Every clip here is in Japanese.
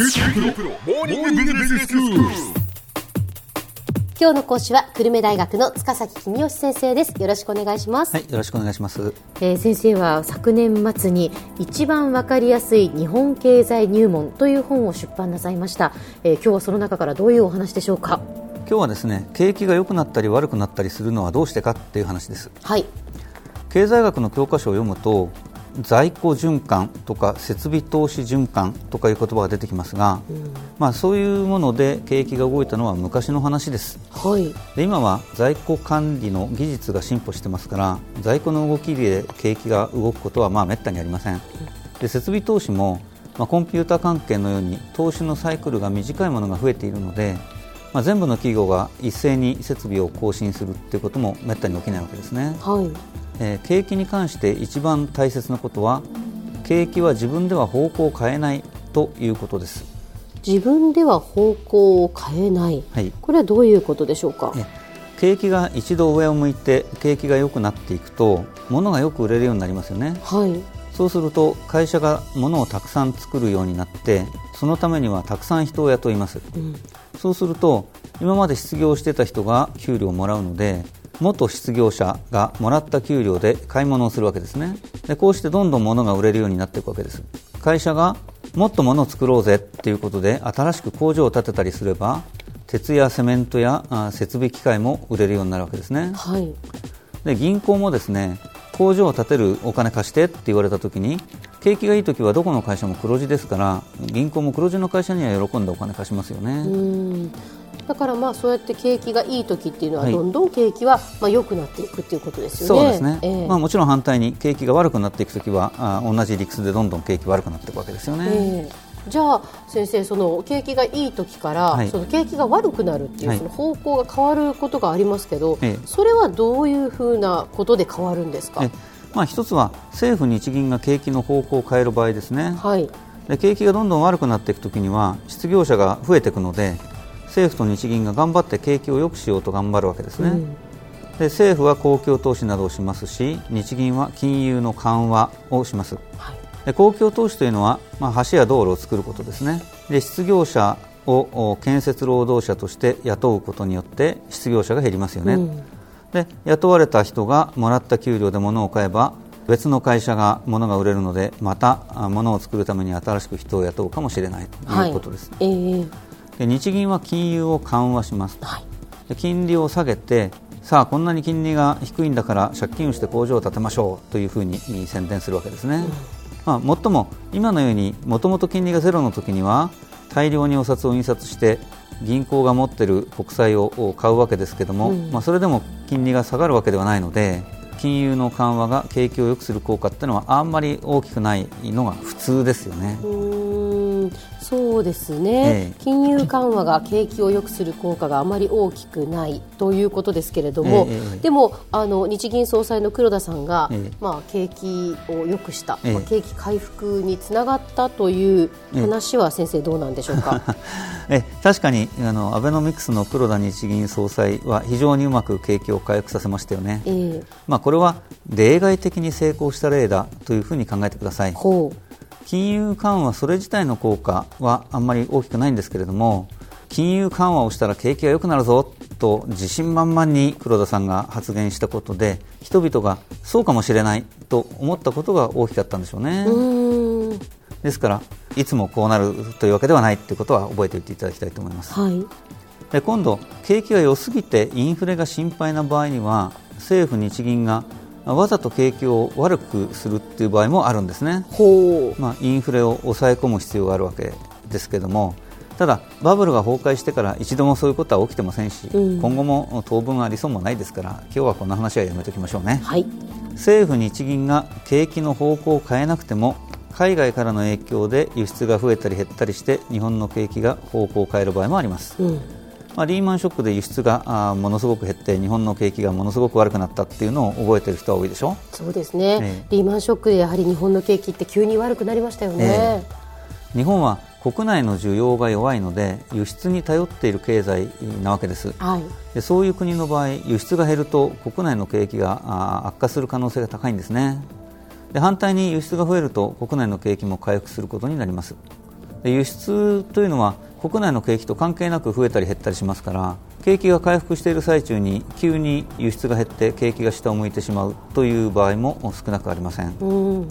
今日の講師は久留米大学の塚崎君吉先生です。よろしくお願いします、はい、よろしくお願いします。えー先生は昨年末に一番わかりやすい日本経済入門という本を出版なさいました、えー今日はその中からどういうお話でしょうか？今日はですね、景気が良くなったり悪くなったりするのはどうしてかっていう話です。はい。経済学の教科書を読むと、在庫循環とか設備投資循環とかいう言葉が出てきますが、まあそういうもので景気が動いたのは昔の話です。はい。で今は在庫管理の技術が進歩してますから在庫の動きで景気が動くことはまあめったにありません。で設備投資も、まあ、コンピューター関係のように投資のサイクルが短いものが増えているので、まあ、全部の企業が一斉に設備を更新するということもめったに起きないわけですね、はいえー景気に関して一番大切なことは景気は自分では方向を変えないということです。自分では方向を変えない、はい。これはどういうことでしょうか？え景気が一度上を向いて景気が良くなっていくと物がよく売れるようになりますよね。はい。そうすると会社が物をたくさん作るようになってそのためにはたくさん人を雇います、そうすると今まで失業してた人が給料をもらうので元失業者がもらった給料で買い物をするわけですね。でこうしてどんどん物が売れるようになっていくわけです。会社がもっと物を作ろうぜっていうことで新しく工場を建てたりすれば鉄やセメントやあ設備機械も売れるようになるわけですね。はい。で銀行もですね工場を建てるお金貸してって言われた時に景気がいい時はどこの会社も黒字ですから銀行も黒字の会社には喜んでお金貸しますよね、うん。だからまあそうやって景気がいい時っていうのははい。どんどん景気はまあ良くなっていくっていうことですよね。そうですね、ええ。まあ、もちろん反対に景気が悪くなっていく時はあ同じ理屈でどんどん景気悪くなっていくわけですよね、ええじゃあ先生その景気がいい時から、はい。その景気が悪くなるっていう、はい。その方向が変わることがありますけど、ええ。それはどういうふうなことで変わるんですか？え。まあ、一つは政府・日銀が景気の方向を変える場合ですね、はい。で景気がどんどん悪くなっていくときには失業者が増えていくので政府と日銀が頑張って景気を良くしようと頑張るわけですね、うん。で政府は公共投資などをしますし日銀は金融の緩和をします。はい。で公共投資というのは、まあ、橋や道路を作ることですね。で失業者をお建設労働者として雇うことによって失業者が減りますよね、うん。で雇われた人がもらった給料で物を買えば別の会社が物が売れるのでまたあ物を作るために新しく人を雇うかもしれないということです、ええ。で日銀は金融を緩和しますはい。で金利を下げてさあこんなに金利が低いんだから借金をして工場を建てましょうというふうに宣伝するわけですね、まあ、もっとも今のようにもともと金利がゼロの時には大量にお札を印刷して銀行が持っている国債を買うわけですけども、うんまあ、それでも金利が下がるわけではないので金融の緩和が景気を良くする効果っていうのはあんまり大きくないのが普通ですよね。そうですね、ええ。金融緩和が景気を良くする効果があまり大きくないということですけれども、えでもあの日銀総裁の黒田さんが、ええ。まあ、景気を良くした、ええ。まあ景気回復につながったという話は先生どうなんでしょうか？え確かにあのアベノミクスの黒田日銀総裁は非常にうまく景気を回復させましたよね、ええ。まあ、これは例外的に成功した例だというふうに考えてください。ほう金融緩和それ自体の効果はあんまり大きくないんですけれども金融緩和をしたら景気が良くなるぞと自信満々に黒田さんが発言したことで人々がそうかもしれないと思ったことが大きかったんでしょうね。うですからいつもこうなるというわけではないということは覚えておいていただきたいと思います。はいで今度、景気が良すぎてインフレが心配な場合には政府・日銀がわざと景気を悪くするという場合もあるんですね、まあ、インフレを抑え込む必要があるわけですけどもただ、バブルが崩壊してから一度もそういうことは起きてませんし、うん。今後も当分ありそうもないですから今日はこんな話はやめておきましょうね。はい。政府・日銀が景気の方向を変えなくても海外からの影響で輸出が増えたり減ったりして日本の景気が方向を変える場合もあります、うんまあ、リーマンショックで輸出がものすごく減って日本の景気がものすごく悪くなったっていうのを覚えている人は多いでしょ？そうですね、ええ。リーマンショックでやはり日本の景気って急に悪くなりましたよね。日本は国内の需要が弱いので輸出に頼っている経済なわけです。はい。でそういう国の場合輸出が減ると国内の景気が悪化する可能性が高いんですね。で反対に輸出が増えると国内の景気も回復することになります。で輸出というのは国内の景気と関係なく増えたり減ったりしますから景気が回復している最中に急に輸出が減って景気が下を向いてしまうという場合も少なくありません、うん、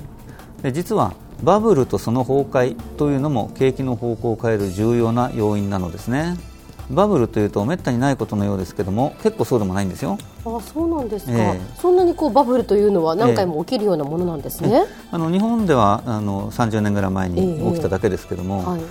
で実はバブルとその崩壊というのも景気の方向を変える重要な要因なのですね。バブルというとめったにないことのようですけども結構そうでもないんですよ。あそうなんですか、えー、そんなにこうバブルというのは何回も起きるようなものなんですね、えー、あの日本ではあの30年ぐらい前に起きただけですけども、えーはい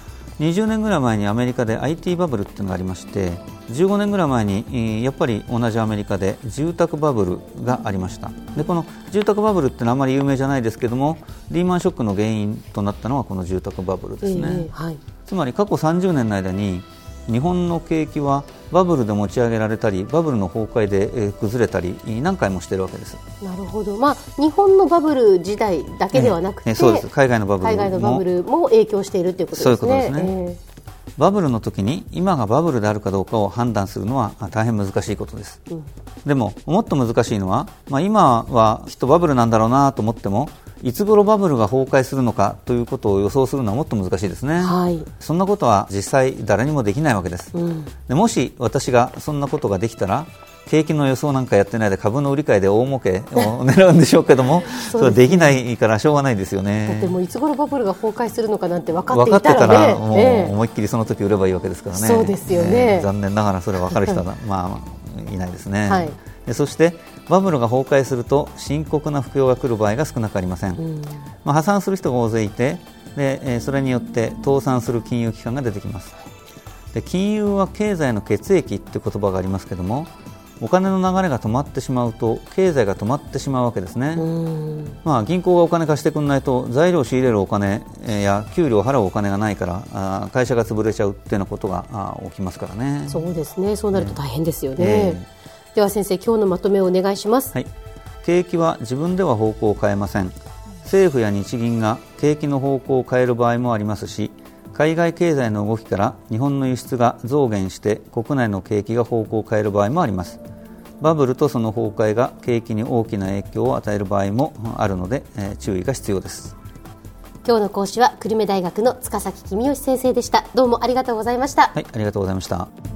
20年ぐらい前にアメリカで IT バブルっていうのがありまして15年ぐらい前にやっぱり同じアメリカで住宅バブルがありました。でこの住宅バブルってのはあまり有名じゃないですけどもリーマンショックの原因となったのはこの住宅バブルですね、えーはい、つまり過去30年の間に日本の景気はバブルで持ち上げられたりバブルの崩壊で崩れたり何回もしているわけです。なるほど、まあ、日本のバブル時代だけではなくて、そうです。海外のバブル海外のバブルも影響しているということですね。そういうことですね、えー、バブルの時に今がバブルであるかどうかを判断するのは大変難しいことです、うん、でももっと難しいのは、まあ、今はきっとバブルなんだろうなと思ってもいつ頃バブルが崩壊するのかということを予想するのはもっと難しいですね、はい、そんなことは実際誰にもできないわけです、うん、でもし私がそんなことができたら景気の予想なんかやってないで株の売り買いで大儲けを 狙うんでしょうけどもそれできないからしょうがないですよね。だってもういつ頃バブルが崩壊するのかなんて分かっていたら、ね、もう思いっきりその時売ればいいわけですからね。そうですよね、えー、残念ながらそれ分かる人はまあいないですね、はい、でそしてバブルが崩壊すると深刻な不況が来る場合が少なくありません、うん、まあ、破産する人が大勢いてでそれによって倒産する金融機関が出てきます。で金融は経済の血液という言葉がありますけどもお金の流れが止まってしまうと経済が止まってしまうわけですね、まあ、銀行がお金貸してくれないと材料を仕入れるお金や給料を払うお金がないから会社が潰れちゃうっていうようなことが起きますからね。そうですね。そうなると大変ですよね、えーでは先生今日のまとめをお願いします、はい、景気は自分では方向を変えません。政府や日銀が景気の方向を変える場合もありますし海外経済の動きから日本の輸出が増減して国内の景気が方向を変える場合もあります。バブルとその崩壊が景気に大きな影響を与える場合もあるので、えー、注意が必要です。今日の講師は久留米大学の塚崎公義先生でした。どうもありがとうございました。はいありがとうございました